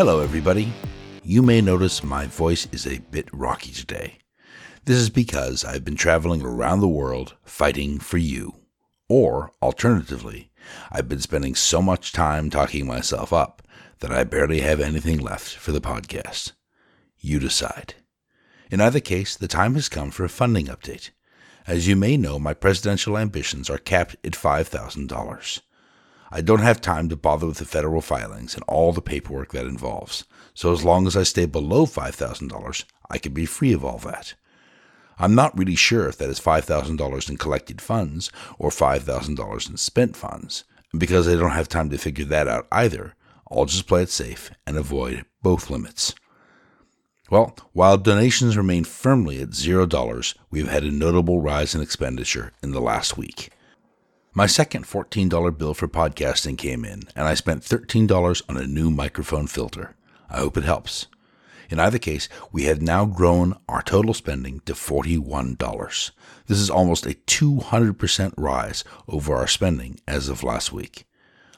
Hello, everybody. You may notice my voice is a bit rocky today. This is because I've been traveling around the world fighting for you. Or, alternatively, I've been spending so much time talking myself up that I barely have anything left for the podcast. You decide. In either case, the time has come for a funding update. As you may know, my presidential ambitions are capped at $5,000. I don't have time to bother with the federal filings and all the paperwork that involves, so as long as I stay below $5,000, I can be free of all that. I'm not really sure if that is $5,000 in collected funds or $5,000 in spent funds, and because I don't have time to figure that out either, I'll just play it safe and avoid both limits. Well, while donations remain firmly at $0, we've had a notable rise in expenditure in the last week. My second $14 bill for podcasting came in, and I spent $13 on a new microphone filter. I hope it helps. In either case, we had now grown our total spending to $41. This is almost a 200% rise over our spending as of last week.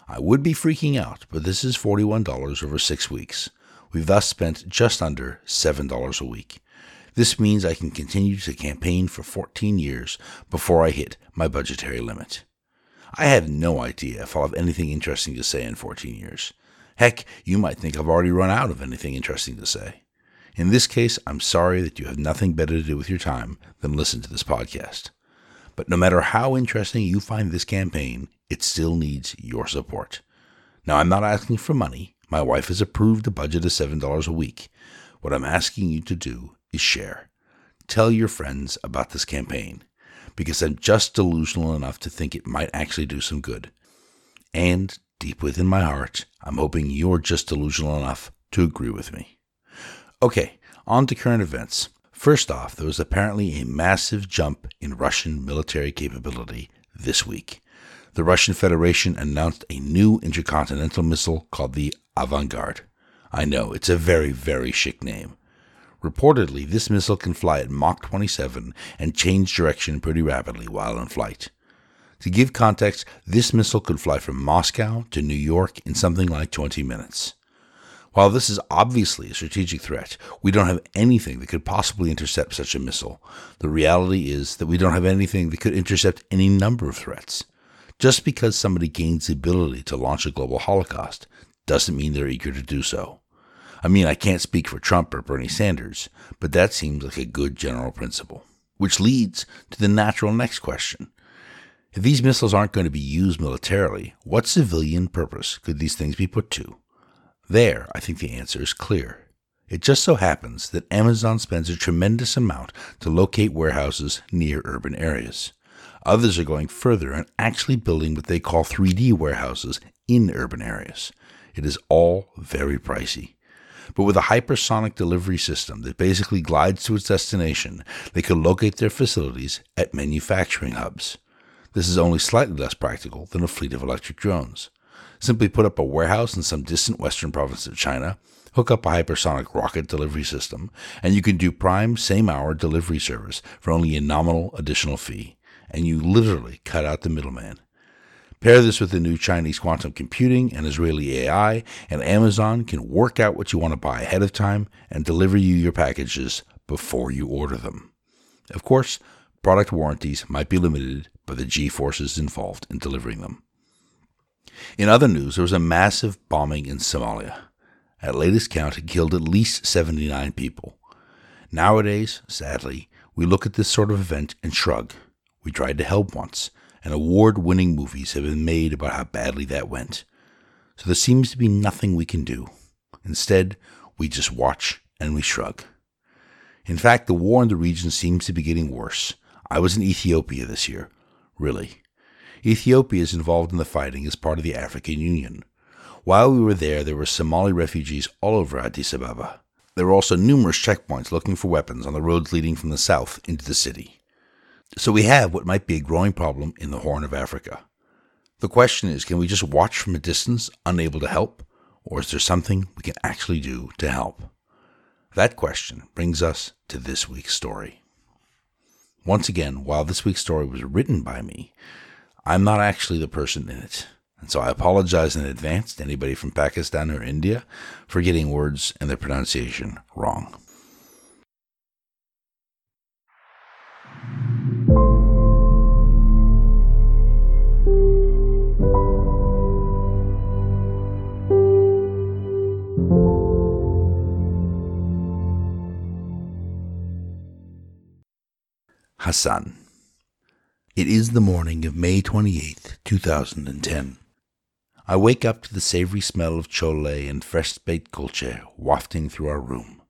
I would be freaking out, but this is $41 over six weeks. We've thus spent just under $7 a week. This means I can continue to campaign for 14 years before I hit my budgetary limit. I have no idea if I'll have anything interesting to say in 14 years. Heck, you might think I've already run out of anything interesting to say. In this case, I'm sorry that you have nothing better to do with your time than listen to this podcast. But no matter how interesting you find this campaign, it still needs your support. Now, I'm not asking for money. My wife has approved a budget of $7 a week. What I'm asking you to do is share. Tell your friends about this campaign because I'm just delusional enough to think it might actually do some good. And deep within my heart, I'm hoping you're just delusional enough to agree with me. Okay, on to current events. First off, there was apparently a massive jump in Russian military capability this week the Russian Federation announced a new intercontinental missile called the Avangard. I know, it's a very, very chic name. Reportedly, this missile can fly at Mach 27 and change direction pretty rapidly while in flight. To give context, this missile could fly from Moscow to New York in something like 20 minutes. While this is obviously a strategic threat, we don't have anything that could possibly intercept such a missile. The reality is that we don't have anything that could intercept any number of threats. Just because somebody gains the ability to launch a global holocaust doesn't mean they're eager to do so. I mean, I can't speak for Trump or Bernie Sanders, but that seems like a good general principle. Which leads to the natural next question. If these missiles aren't going to be used militarily, what civilian purpose could these things be put to? There, I think the answer is clear. It just so happens that Amazon spends a tremendous amount to locate warehouses near urban areas. Others are going further and actually building what they call 3D warehouses in urban areas. It is all very pricey. But with a hypersonic delivery system that basically glides to its destination, they could locate their facilities at manufacturing hubs. This is only slightly less practical than a fleet of electric drones. Simply put up a warehouse in some distant western province of China, hook up a hypersonic rocket delivery system, and you can do prime same hour delivery service for only a nominal additional fee and you literally cut out the middleman. Pair this with the new Chinese quantum computing and Israeli AI, and Amazon can work out what you want to buy ahead of time and deliver you your packages before you order them. Of course, product warranties might be limited by the G forces involved in delivering them. In other news, there was a massive bombing in Somalia. At latest count, it killed at least 79 people. Nowadays, sadly, we look at this sort of event and shrug. We tried to help once, and award winning movies have been made about how badly that went. So there seems to be nothing we can do. Instead, we just watch and we shrug. In fact, the war in the region seems to be getting worse. I was in Ethiopia this year. Really. Ethiopia is involved in the fighting as part of the African Union. While we were there, there were Somali refugees all over Addis Ababa. There were also numerous checkpoints looking for weapons on the roads leading from the south into the city. So we have what might be a growing problem in the Horn of Africa. The question is can we just watch from a distance, unable to help, or is there something we can actually do to help? That question brings us to this week's story. Once again, while this week's story was written by me, I'm not actually the person in it. And so I apologize in advance to anybody from Pakistan or India for getting words and their pronunciation wrong. Hassan. It is the morning of May 28th, 2010. I wake up to the savory smell of chole and fresh baked kulche wafting through our room.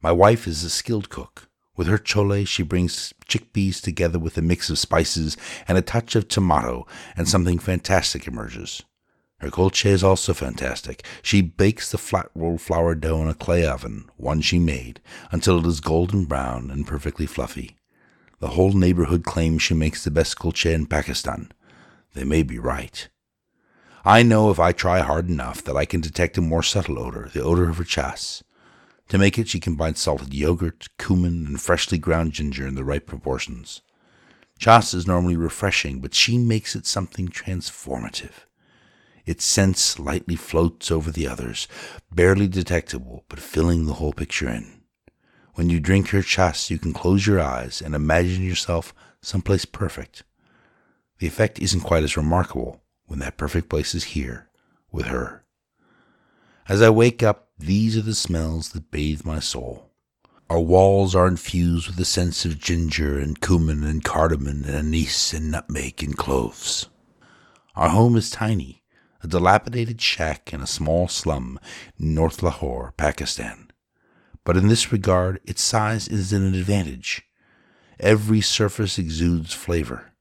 My wife is a skilled cook. With her chole, she brings chickpeas together with a mix of spices and a touch of tomato, and something fantastic emerges. Her kulche is also fantastic. She bakes the flat rolled flour dough in a clay oven, one she made, until it is golden brown and perfectly fluffy. The whole neighborhood claims she makes the best kulche in Pakistan. They may be right. I know if I try hard enough that I can detect a more subtle odor, the odor of her chas. To make it, she combines salted yogurt, cumin, and freshly ground ginger in the right proportions. Chas is normally refreshing, but she makes it something transformative. Its scent slightly floats over the others, barely detectable, but filling the whole picture in. When you drink her chas, you can close your eyes and imagine yourself someplace perfect. The effect isn't quite as remarkable when that perfect place is here with her. As I wake up, these are the smells that bathe my soul. Our walls are infused with the scents of ginger and cumin and cardamom and anise and nutmeg and cloves. Our home is tiny, a dilapidated shack in a small slum in North Lahore, Pakistan but in this regard its size is an advantage. Every surface exudes flavor.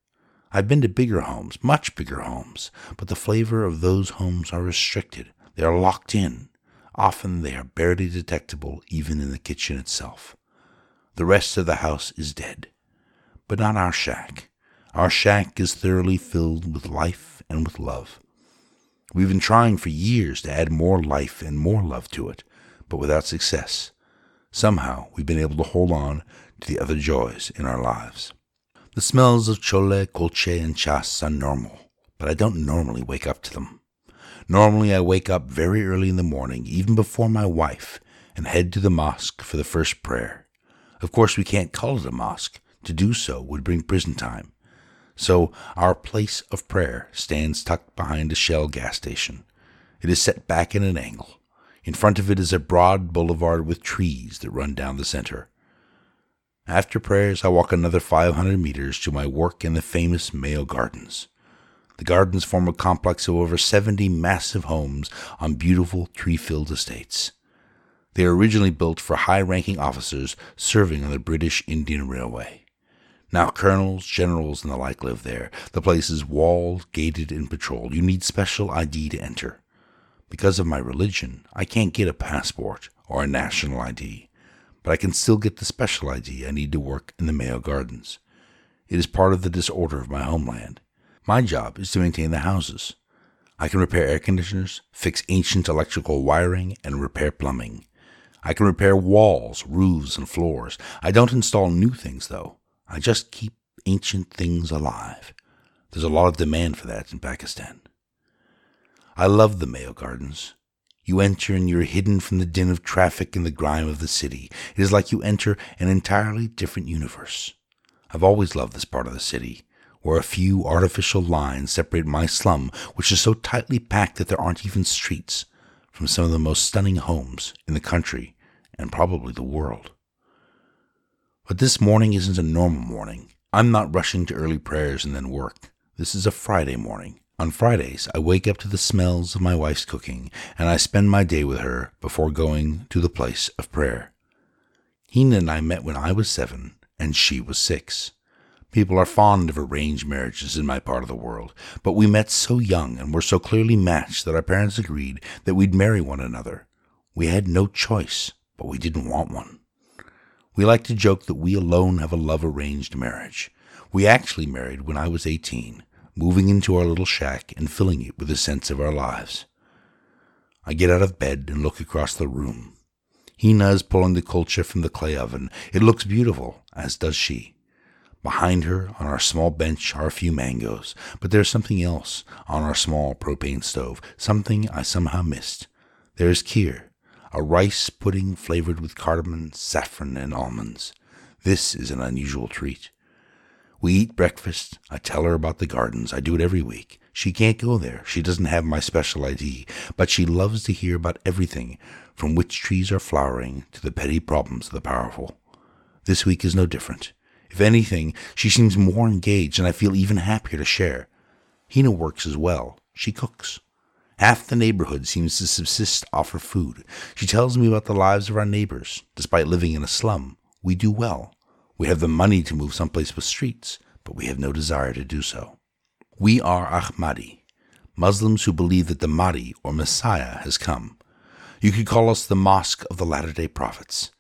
I've been to bigger homes, much bigger homes, but the flavor of those homes are restricted. They are locked in. Often they are barely detectable even in the kitchen itself. The rest of the house is dead. But not our shack. Our shack is thoroughly filled with life and with love. We've been trying for years to add more life and more love to it, but without success. Somehow we've been able to hold on to the other joys in our lives. The smells of chole, kulche, and chas are normal, but I don't normally wake up to them. Normally I wake up very early in the morning, even before my wife, and head to the mosque for the first prayer. Of course, we can't call it a mosque. To do so would bring prison time. So our place of prayer stands tucked behind a Shell gas station. It is set back in an angle. In front of it is a broad boulevard with trees that run down the center. After prayers, I walk another 500 meters to my work in the famous Mayo Gardens. The gardens form a complex of over 70 massive homes on beautiful tree filled estates. They were originally built for high ranking officers serving on the British Indian Railway. Now, colonels, generals, and the like live there. The place is walled, gated, and patrolled. You need special ID to enter. Because of my religion, I can't get a passport or a national ID, but I can still get the special ID I need to work in the Mayo Gardens. It is part of the disorder of my homeland. My job is to maintain the houses. I can repair air conditioners, fix ancient electrical wiring, and repair plumbing. I can repair walls, roofs, and floors. I don't install new things, though. I just keep ancient things alive. There's a lot of demand for that in Pakistan. I love the Mayo Gardens. You enter and you're hidden from the din of traffic and the grime of the city. It is like you enter an entirely different universe. I've always loved this part of the city, where a few artificial lines separate my slum, which is so tightly packed that there aren't even streets, from some of the most stunning homes in the country and probably the world. But this morning isn't a normal morning. I'm not rushing to early prayers and then work. This is a Friday morning. On Fridays, I wake up to the smells of my wife's cooking, and I spend my day with her before going to the place of prayer. Hina and I met when I was seven and she was six. People are fond of arranged marriages in my part of the world, but we met so young and were so clearly matched that our parents agreed that we'd marry one another. We had no choice, but we didn't want one. We like to joke that we alone have a love arranged marriage. We actually married when I was 18 moving into our little shack and filling it with a sense of our lives. I get out of bed and look across the room. Hina is pulling the kulcha from the clay oven. It looks beautiful, as does she. Behind her, on our small bench, are a few mangoes, but there's something else on our small propane stove, something I somehow missed. There is kheer, a rice pudding flavored with cardamom, saffron, and almonds. This is an unusual treat. We eat breakfast. I tell her about the gardens. I do it every week. She can't go there. She doesn't have my special ID, but she loves to hear about everything from which trees are flowering to the petty problems of the powerful. This week is no different. If anything, she seems more engaged, and I feel even happier to share. Hina works as well. She cooks. Half the neighborhood seems to subsist off her food. She tells me about the lives of our neighbors. Despite living in a slum, we do well. We have the money to move someplace with streets, but we have no desire to do so. We are Ahmadi, Muslims who believe that the Mahdi or Messiah has come. You could call us the Mosque of the Latter day Prophets.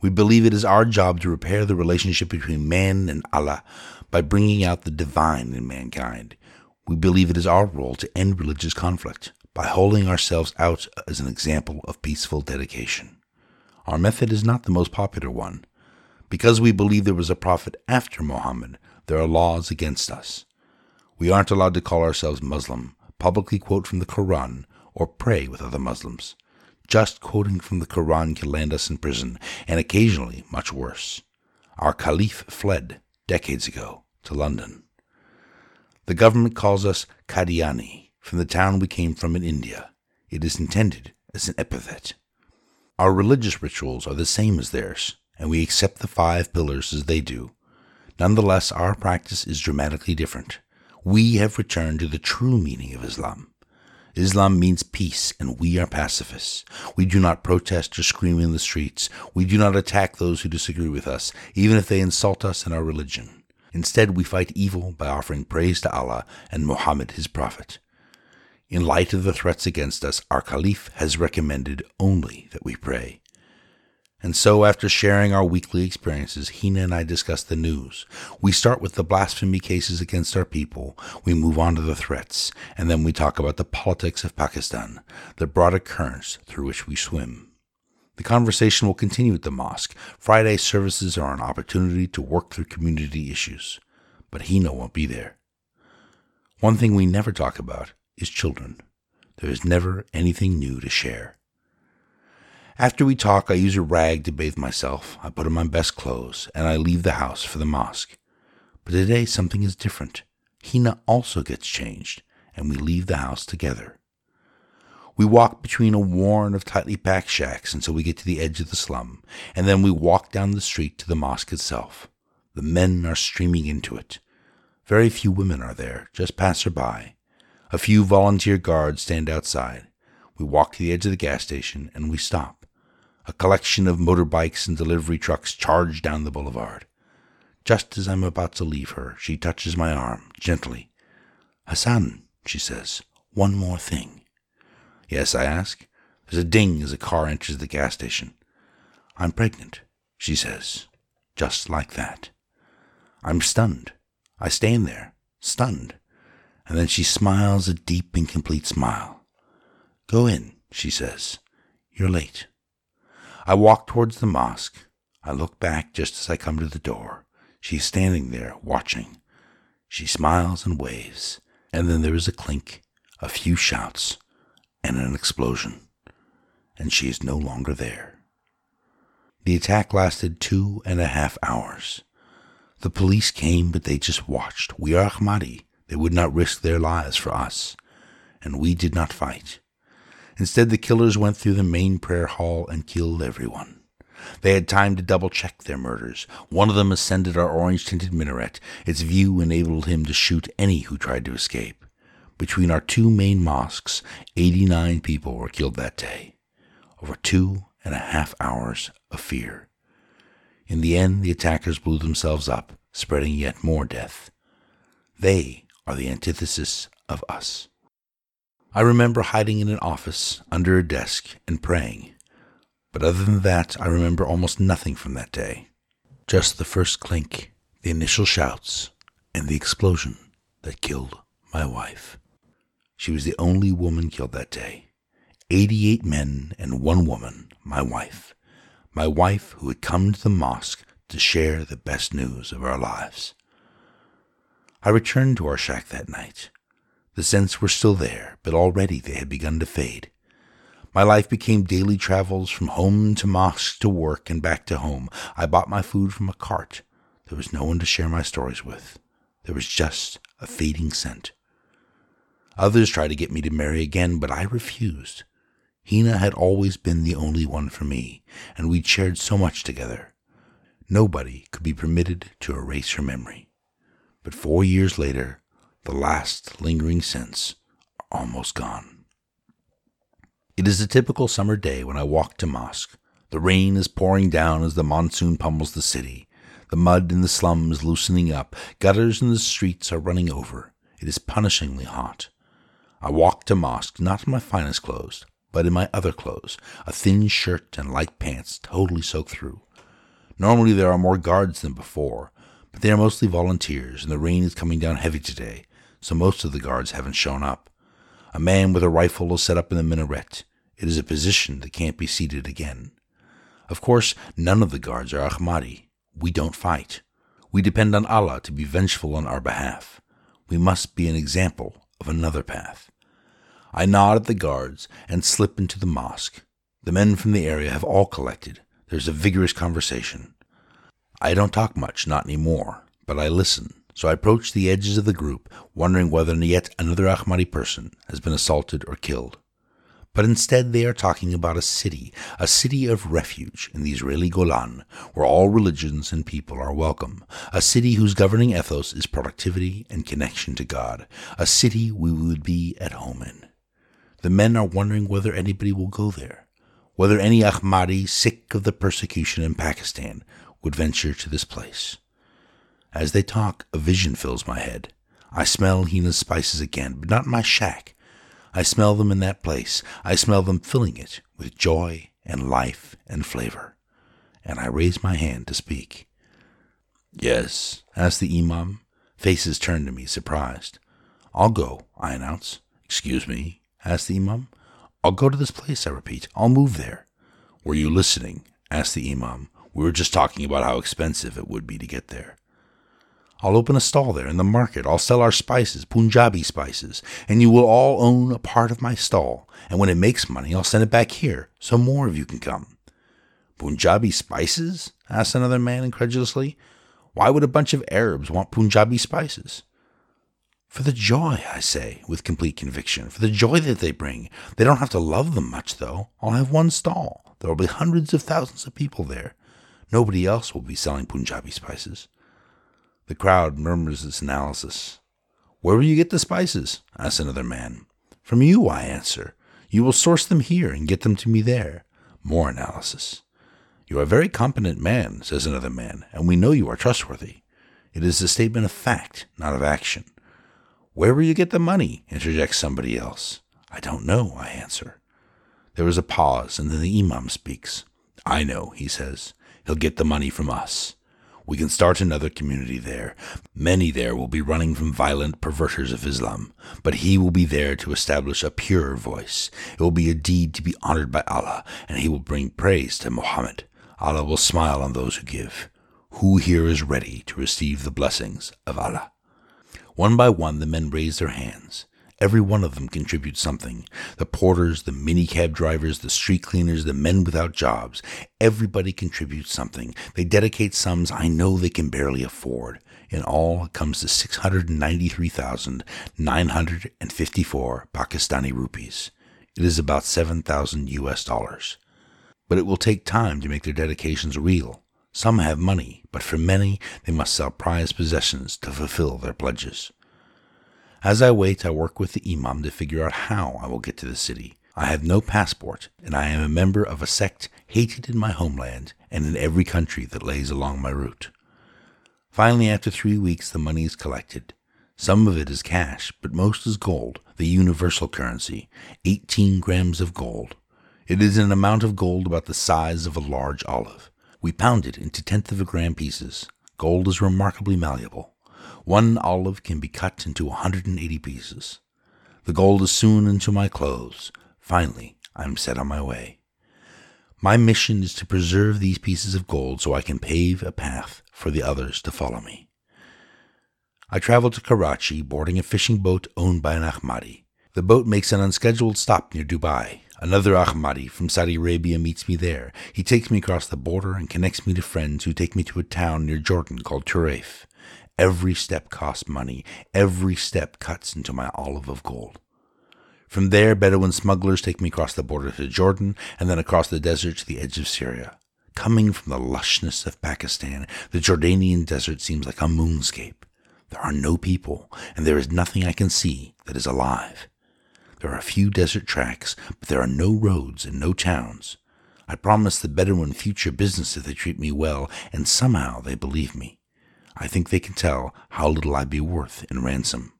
We believe it is our job to repair the relationship between man and Allah by bringing out the divine in mankind. We believe it is our role to end religious conflict by holding ourselves out as an example of peaceful dedication. Our method is not the most popular one. Because we believe there was a prophet after Muhammad, there are laws against us. We aren't allowed to call ourselves Muslim, publicly quote from the Quran, or pray with other Muslims. Just quoting from the Quran can land us in prison, and occasionally much worse. Our Caliph fled, decades ago, to London. The government calls us Qadiani, from the town we came from in India. It is intended as an epithet. Our religious rituals are the same as theirs, and we accept the five pillars as they do. Nonetheless, our practice is dramatically different. We have returned to the true meaning of Islam. Islam means peace, and we are pacifists. We do not protest or scream in the streets. We do not attack those who disagree with us, even if they insult us and our religion. Instead, we fight evil by offering praise to Allah and Muhammad, his prophet. In light of the threats against us, our Caliph has recommended only that we pray. And so, after sharing our weekly experiences, Hina and I discuss the news. We start with the blasphemy cases against our people, we move on to the threats, and then we talk about the politics of Pakistan, the broader currents through which we swim. The conversation will continue at the mosque. Friday services are an opportunity to work through community issues, but Hina won't be there. One thing we never talk about is children. There is never anything new to share. After we talk, I use a rag to bathe myself. I put on my best clothes, and I leave the house for the mosque. But today something is different. Hina also gets changed, and we leave the house together. We walk between a warren of tightly packed shacks until we get to the edge of the slum, and then we walk down the street to the mosque itself. The men are streaming into it. Very few women are there, just passer-by. A few volunteer guards stand outside. We walk to the edge of the gas station and we stop. A collection of motorbikes and delivery trucks charge down the boulevard. Just as I'm about to leave her, she touches my arm gently. Hassan, she says, one more thing. Yes, I ask. There's a ding as a car enters the gas station. I'm pregnant, she says, just like that. I'm stunned. I stand there, stunned and then she smiles a deep and complete smile. Go in, she says. You're late. I walk towards the mosque. I look back just as I come to the door. She's standing there, watching. She smiles and waves, and then there is a clink, a few shouts, and an explosion, and she is no longer there. The attack lasted two and a half hours. The police came, but they just watched. We are Ahmadi. They would not risk their lives for us, and we did not fight. Instead, the killers went through the main prayer hall and killed everyone. They had time to double check their murders. One of them ascended our orange tinted minaret. Its view enabled him to shoot any who tried to escape. Between our two main mosques, 89 people were killed that day. Over two and a half hours of fear. In the end, the attackers blew themselves up, spreading yet more death. They are the antithesis of us. I remember hiding in an office under a desk and praying, but other than that, I remember almost nothing from that day. Just the first clink, the initial shouts, and the explosion that killed my wife. She was the only woman killed that day. 88 men and one woman, my wife. My wife who had come to the mosque to share the best news of our lives. I returned to our shack that night. The scents were still there, but already they had begun to fade. My life became daily travels from home to mosque to work and back to home. I bought my food from a cart. There was no one to share my stories with. There was just a fading scent. Others tried to get me to marry again, but I refused. Hina had always been the only one for me, and we'd shared so much together. Nobody could be permitted to erase her memory. But four years later, the last lingering scents are almost gone. It is a typical summer day when I walk to mosque. The rain is pouring down as the monsoon pummels the city. The mud in the slums loosening up. Gutters in the streets are running over. It is punishingly hot. I walk to mosque not in my finest clothes, but in my other clothes, a thin shirt and light pants totally soaked through. Normally there are more guards than before, but they are mostly volunteers, and the rain is coming down heavy today, so most of the guards haven't shown up. A man with a rifle is set up in the minaret. It is a position that can't be seated again. Of course, none of the guards are Ahmadi. We don't fight. We depend on Allah to be vengeful on our behalf. We must be an example of another path. I nod at the guards and slip into the mosque. The men from the area have all collected. There's a vigorous conversation. I don't talk much, not any more, but I listen. So I approach the edges of the group, wondering whether yet another Ahmadi person has been assaulted or killed. But instead they are talking about a city, a city of refuge in the Israeli Golan, where all religions and people are welcome, a city whose governing ethos is productivity and connection to God, a city we would be at home in. The men are wondering whether anybody will go there, whether any Ahmadi sick of the persecution in Pakistan would venture to this place. As they talk, a vision fills my head. I smell Hina's spices again, but not in my shack. I smell them in that place. I smell them filling it with joy and life and flavor. And I raise my hand to speak. Yes, asked the Imam. Faces turned to me, surprised. I'll go, I announce. Excuse me, asked the Imam. I'll go to this place, I repeat. I'll move there. Were you listening? asked the Imam. We were just talking about how expensive it would be to get there. I'll open a stall there in the market. I'll sell our spices, Punjabi spices, and you will all own a part of my stall. And when it makes money, I'll send it back here so more of you can come. Punjabi spices? asked another man incredulously. Why would a bunch of Arabs want Punjabi spices? For the joy, I say, with complete conviction, for the joy that they bring. They don't have to love them much, though. I'll have one stall. There will be hundreds of thousands of people there. Nobody else will be selling Punjabi spices. The crowd murmurs its analysis. Where will you get the spices? asks another man. From you, I answer. You will source them here and get them to me there. More analysis. You are a very competent man, says another man, and we know you are trustworthy. It is a statement of fact, not of action. Where will you get the money? interjects somebody else. I don't know, I answer. There is a pause, and then the Imam speaks. I know, he says. He'll get the money from us. We can start another community there. Many there will be running from violent perverters of Islam, but he will be there to establish a purer voice. It will be a deed to be honored by Allah, and he will bring praise to Muhammad. Allah will smile on those who give. Who here is ready to receive the blessings of Allah? One by one, the men raise their hands. Every one of them contributes something. The porters, the minicab drivers, the street cleaners, the men without jobs. Everybody contributes something. They dedicate sums I know they can barely afford. In all, it comes to 693,954 Pakistani rupees. It is about 7,000 US dollars. But it will take time to make their dedications real. Some have money, but for many, they must sell prized possessions to fulfill their pledges. As I wait, I work with the Imam to figure out how I will get to the city. I have no passport, and I am a member of a sect hated in my homeland and in every country that lays along my route. Finally, after three weeks, the money is collected. Some of it is cash, but most is gold, the universal currency, 18 grams of gold. It is an amount of gold about the size of a large olive. We pound it into tenth of a gram pieces. Gold is remarkably malleable. One olive can be cut into 180 pieces. The gold is soon into my clothes. Finally, I am set on my way. My mission is to preserve these pieces of gold so I can pave a path for the others to follow me. I travel to Karachi, boarding a fishing boat owned by an Ahmadi. The boat makes an unscheduled stop near Dubai. Another Ahmadi from Saudi Arabia meets me there. He takes me across the border and connects me to friends who take me to a town near Jordan called Turaif. Every step costs money. Every step cuts into my olive of gold. From there, Bedouin smugglers take me across the border to Jordan and then across the desert to the edge of Syria. Coming from the lushness of Pakistan, the Jordanian desert seems like a moonscape. There are no people, and there is nothing I can see that is alive. There are a few desert tracks, but there are no roads and no towns. I promise the Bedouin future business if they treat me well, and somehow they believe me. I think they can tell how little I'd be worth in ransom.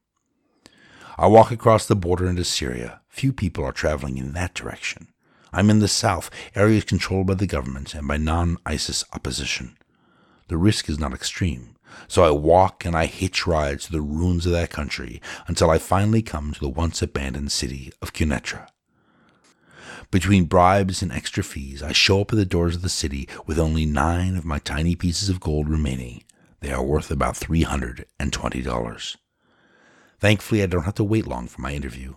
I walk across the border into Syria. Few people are traveling in that direction. I'm in the south, areas controlled by the government and by non ISIS opposition. The risk is not extreme, so I walk and I hitch rides to the ruins of that country until I finally come to the once abandoned city of Quneitra. Between bribes and extra fees, I show up at the doors of the city with only nine of my tiny pieces of gold remaining. They are worth about $320. Thankfully, I don't have to wait long for my interview.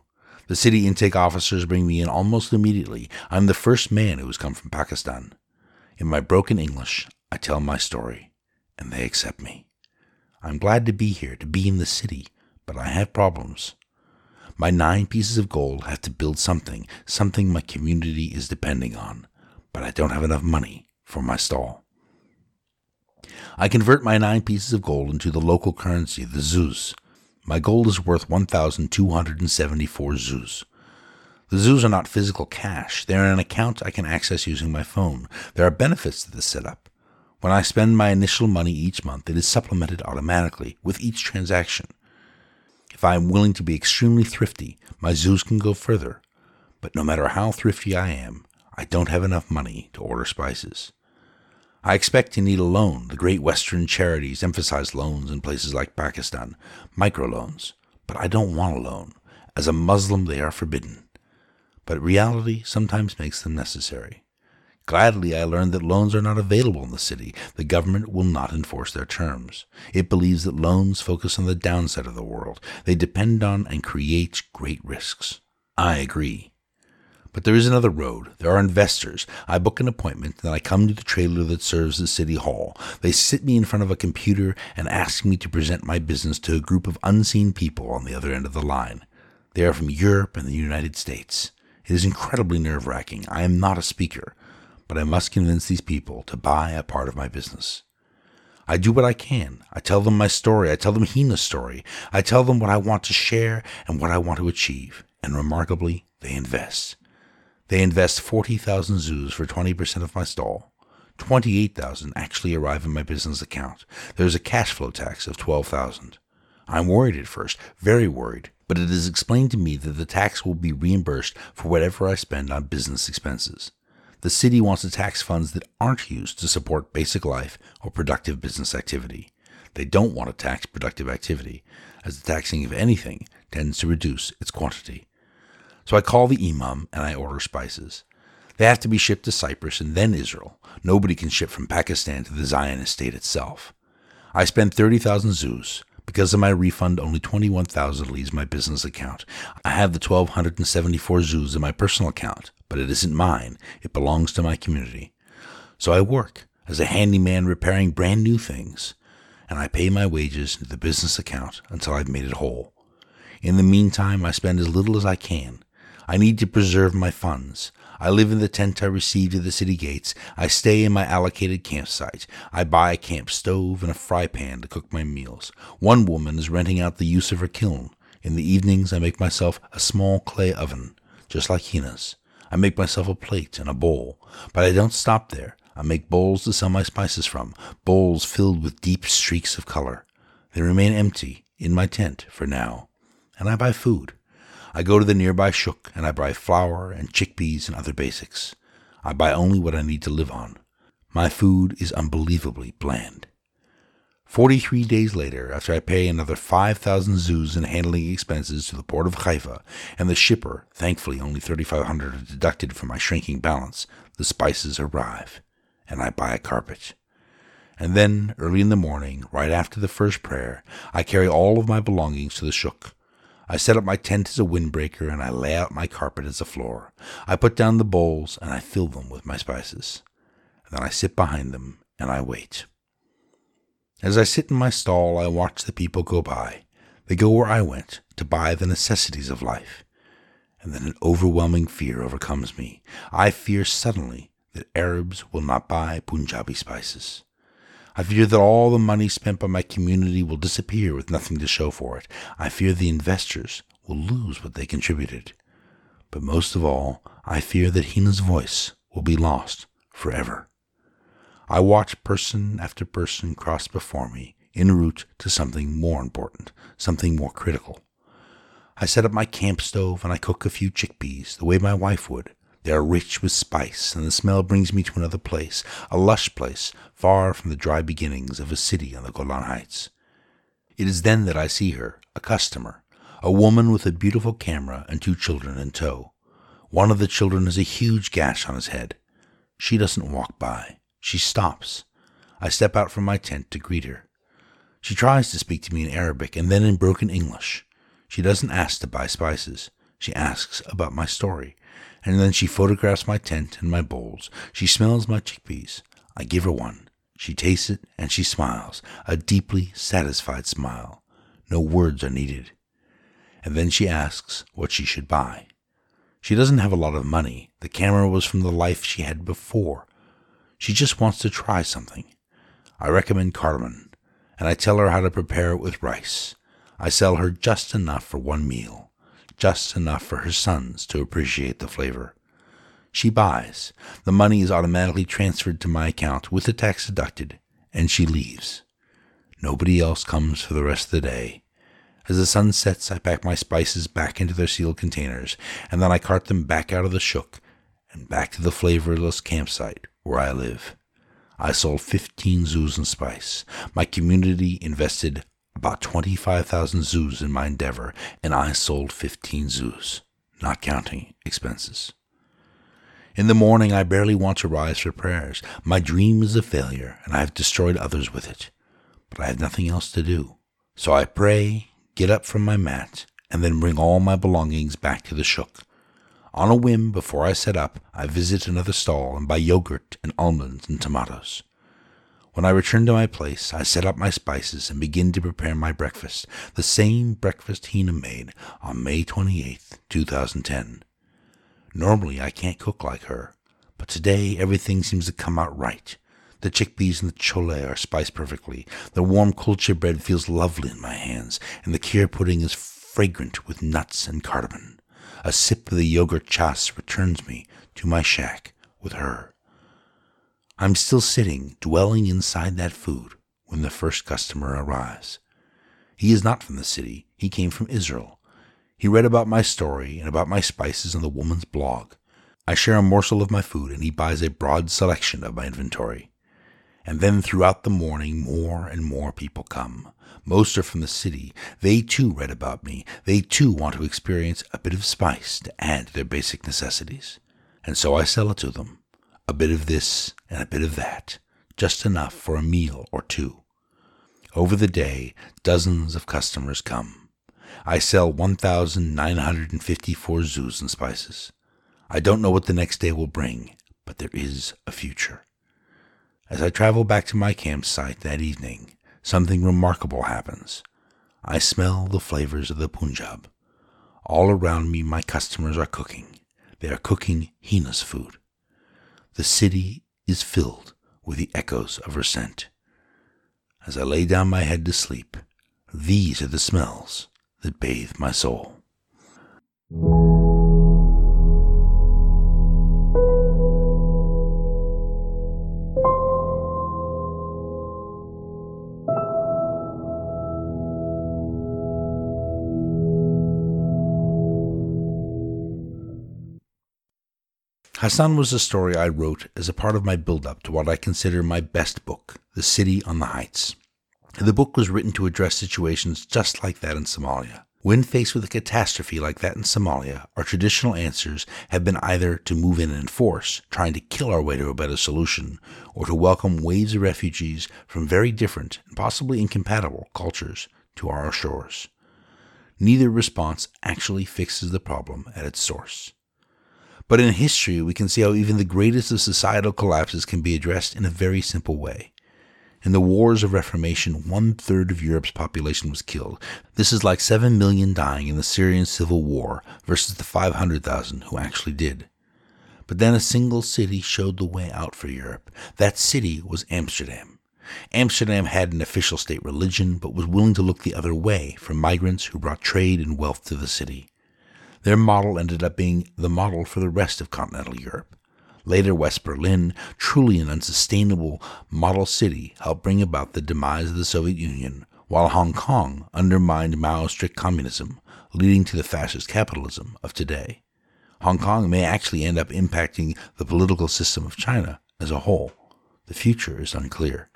The city intake officers bring me in almost immediately. I'm the first man who has come from Pakistan. In my broken English, I tell my story, and they accept me. I'm glad to be here, to be in the city, but I have problems. My nine pieces of gold have to build something, something my community is depending on, but I don't have enough money for my stall. I convert my nine pieces of gold into the local currency, the zuz. My gold is worth 1,274 zuz. The zuz are not physical cash. They are an account I can access using my phone. There are benefits to this setup. When I spend my initial money each month, it is supplemented automatically with each transaction. If I am willing to be extremely thrifty, my zuz can go further. But no matter how thrifty I am, I don't have enough money to order spices. I expect to need a loan. The great Western charities emphasize loans in places like Pakistan, microloans. But I don't want a loan. As a Muslim, they are forbidden. But reality sometimes makes them necessary. Gladly, I learned that loans are not available in the city. The government will not enforce their terms. It believes that loans focus on the downside of the world. They depend on and create great risks. I agree. But there is another road. There are investors. I book an appointment, then I come to the trailer that serves the city hall. They sit me in front of a computer and ask me to present my business to a group of unseen people on the other end of the line. They are from Europe and the United States. It is incredibly nerve wracking. I am not a speaker, but I must convince these people to buy a part of my business. I do what I can. I tell them my story. I tell them Hina's story. I tell them what I want to share and what I want to achieve. And remarkably, they invest. They invest 40,000 zuz for 20% of my stall. 28,000 actually arrive in my business account. There's a cash flow tax of 12,000. I'm worried at first, very worried, but it is explained to me that the tax will be reimbursed for whatever I spend on business expenses. The city wants to tax funds that aren't used to support basic life or productive business activity. They don't want to tax productive activity, as the taxing of anything tends to reduce its quantity. So I call the imam and I order spices. They have to be shipped to Cyprus and then Israel. Nobody can ship from Pakistan to the Zionist state itself. I spend 30,000 zuz. Because of my refund, only 21,000 leaves my business account. I have the 1,274 zuz in my personal account, but it isn't mine. It belongs to my community. So I work as a handyman repairing brand new things, and I pay my wages into the business account until I've made it whole. In the meantime, I spend as little as I can, I need to preserve my funds. I live in the tent I received at the city gates. I stay in my allocated campsite. I buy a camp stove and a fry pan to cook my meals. One woman is renting out the use of her kiln. In the evenings, I make myself a small clay oven, just like Hina's. I make myself a plate and a bowl. But I don't stop there. I make bowls to sell my spices from, bowls filled with deep streaks of color. They remain empty in my tent for now. And I buy food. I go to the nearby shuk and I buy flour and chickpeas and other basics. I buy only what I need to live on. My food is unbelievably bland. Forty three days later, after I pay another five thousand zuz in handling expenses to the port of Haifa, and the shipper, thankfully only thirty five hundred are deducted from my shrinking balance, the spices arrive, and I buy a carpet. And then, early in the morning, right after the first prayer, I carry all of my belongings to the shuk. I set up my tent as a windbreaker and I lay out my carpet as a floor. I put down the bowls and I fill them with my spices. And then I sit behind them and I wait. As I sit in my stall, I watch the people go by. They go where I went to buy the necessities of life. And then an overwhelming fear overcomes me. I fear suddenly that Arabs will not buy Punjabi spices. I fear that all the money spent by my community will disappear with nothing to show for it. I fear the investors will lose what they contributed. But most of all, I fear that Hina's voice will be lost forever. I watch person after person cross before me en route to something more important, something more critical. I set up my camp stove and I cook a few chickpeas the way my wife would. They are rich with spice, and the smell brings me to another place, a lush place, far from the dry beginnings of a city on the Golan Heights. It is then that I see her, a customer, a woman with a beautiful camera and two children in tow. One of the children has a huge gash on his head. She doesn't walk by. She stops. I step out from my tent to greet her. She tries to speak to me in Arabic and then in broken English. She doesn't ask to buy spices. She asks about my story and then she photographs my tent and my bowls. She smells my chickpeas. I give her one. She tastes it and she smiles, a deeply satisfied smile. No words are needed. And then she asks what she should buy. She doesn't have a lot of money. The camera was from the life she had before. She just wants to try something. I recommend cardamom, and I tell her how to prepare it with rice. I sell her just enough for one meal just enough for her sons to appreciate the flavor. She buys. The money is automatically transferred to my account with the tax deducted, and she leaves. Nobody else comes for the rest of the day. As the sun sets, I pack my spices back into their sealed containers, and then I cart them back out of the shuk and back to the flavorless campsite where I live. I sold 15 zuz in spice. My community invested about 25,000 zuz in my endeavor, and I sold 15 zuz, not counting expenses. In the morning, I barely want to rise for prayers. My dream is a failure, and I have destroyed others with it. But I have nothing else to do. So I pray, get up from my mat, and then bring all my belongings back to the shuk. On a whim, before I set up, I visit another stall and buy yogurt and almonds and tomatoes. When I return to my place, I set up my spices and begin to prepare my breakfast, the same breakfast Hina made on May 28, 2010. Normally, I can't cook like her, but today everything seems to come out right. The chickpeas and the chole are spiced perfectly. The warm kulcha bread feels lovely in my hands, and the kheer pudding is fragrant with nuts and cardamom. A sip of the yogurt chas returns me to my shack with her. I'm still sitting, dwelling inside that food, when the first customer arrives. He is not from the city, he came from Israel. He read about my story and about my spices on the woman's blog. I share a morsel of my food, and he buys a broad selection of my inventory. And then throughout the morning, more and more people come. Most are from the city. They too read about me. They too want to experience a bit of spice to add to their basic necessities. And so I sell it to them a bit of this and a bit of that, just enough for a meal or two. Over the day, dozens of customers come. I sell 1,954 zuz and spices. I don't know what the next day will bring, but there is a future. As I travel back to my campsite that evening, something remarkable happens. I smell the flavors of the Punjab. All around me, my customers are cooking. They are cooking Hina's food. The city is filled with the echoes of her scent. As I lay down my head to sleep, these are the smells that bathe my soul. Hassan was a story I wrote as a part of my build up to what I consider my best book, The City on the Heights. The book was written to address situations just like that in Somalia. When faced with a catastrophe like that in Somalia, our traditional answers have been either to move in in force, trying to kill our way to a better solution, or to welcome waves of refugees from very different and possibly incompatible cultures to our shores. Neither response actually fixes the problem at its source. But in history, we can see how even the greatest of societal collapses can be addressed in a very simple way. In the wars of Reformation, one third of Europe's population was killed. This is like 7 million dying in the Syrian civil war versus the 500,000 who actually did. But then a single city showed the way out for Europe. That city was Amsterdam. Amsterdam had an official state religion, but was willing to look the other way for migrants who brought trade and wealth to the city. Their model ended up being the model for the rest of continental Europe. Later, West Berlin, truly an unsustainable model city, helped bring about the demise of the Soviet Union, while Hong Kong undermined Mao's strict communism, leading to the fascist capitalism of today. Hong Kong may actually end up impacting the political system of China as a whole. The future is unclear.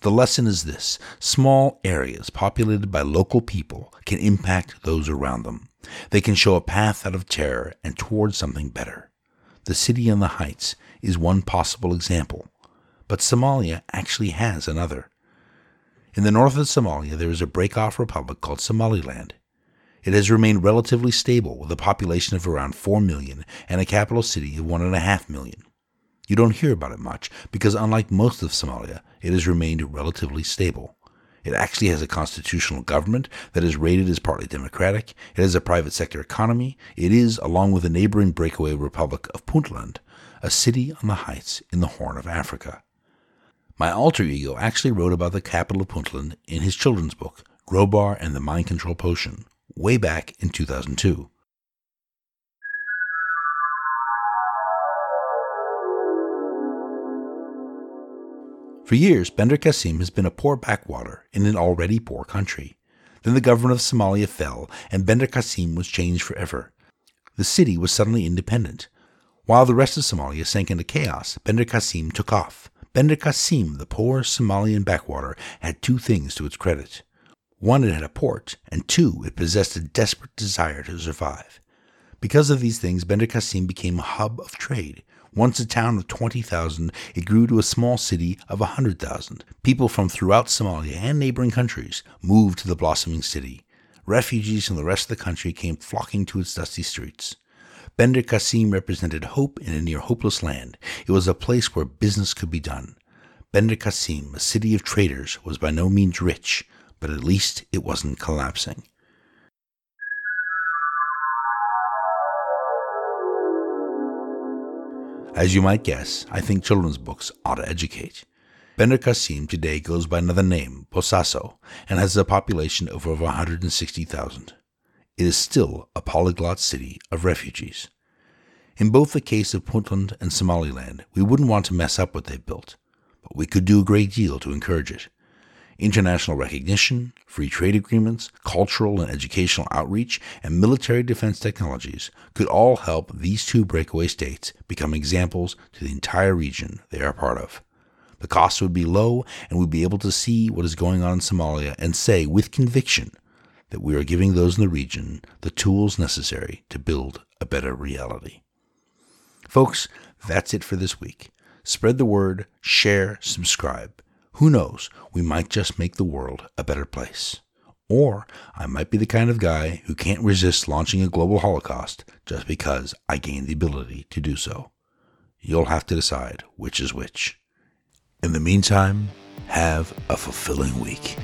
The lesson is this small areas populated by local people can impact those around them. They can show a path out of terror and towards something better. The city on the heights is one possible example, but Somalia actually has another. In the north of Somalia, there is a break-off republic called Somaliland. It has remained relatively stable with a population of around 4 million and a capital city of 1.5 million. You don't hear about it much because, unlike most of Somalia, it has remained relatively stable. It actually has a constitutional government that is rated as partly democratic. It has a private sector economy. It is, along with the neighboring breakaway republic of Puntland, a city on the heights in the Horn of Africa. My alter ego actually wrote about the capital of Puntland in his children's book, Grobar and the Mind Control Potion, way back in 2002. For years, Bandar Qasim has been a poor backwater in an already poor country. Then the government of Somalia fell, and Bandar Qasim was changed forever. The city was suddenly independent. While the rest of Somalia sank into chaos, Bandar Qasim took off. Bandar Qasim, the poor Somalian backwater, had two things to its credit. One, it had a port, and two, it possessed a desperate desire to survive. Because of these things, Bandar Qasim became a hub of trade. Once a town of 20,000, it grew to a small city of 100,000. People from throughout Somalia and neighboring countries moved to the blossoming city. Refugees from the rest of the country came flocking to its dusty streets. Bandar Qasim represented hope in a near hopeless land. It was a place where business could be done. Bandar Qasim, a city of traders, was by no means rich, but at least it wasn't collapsing. As you might guess, I think children's books ought to educate. Bandar Qasim today goes by another name, Bosaso, and has a population of over 160,000. It is still a polyglot city of refugees. In both the case of Puntland and Somaliland, we wouldn't want to mess up what they've built, but we could do a great deal to encourage it international recognition, free trade agreements, cultural and educational outreach, and military defense technologies could all help these two breakaway states become examples to the entire region they are part of. The cost would be low, and we'd be able to see what is going on in Somalia and say with conviction that we are giving those in the region the tools necessary to build a better reality. Folks, that's it for this week. Spread the word, share, subscribe. Who knows? We might just make the world a better place. Or I might be the kind of guy who can't resist launching a global holocaust just because I gained the ability to do so. You'll have to decide which is which. In the meantime, have a fulfilling week.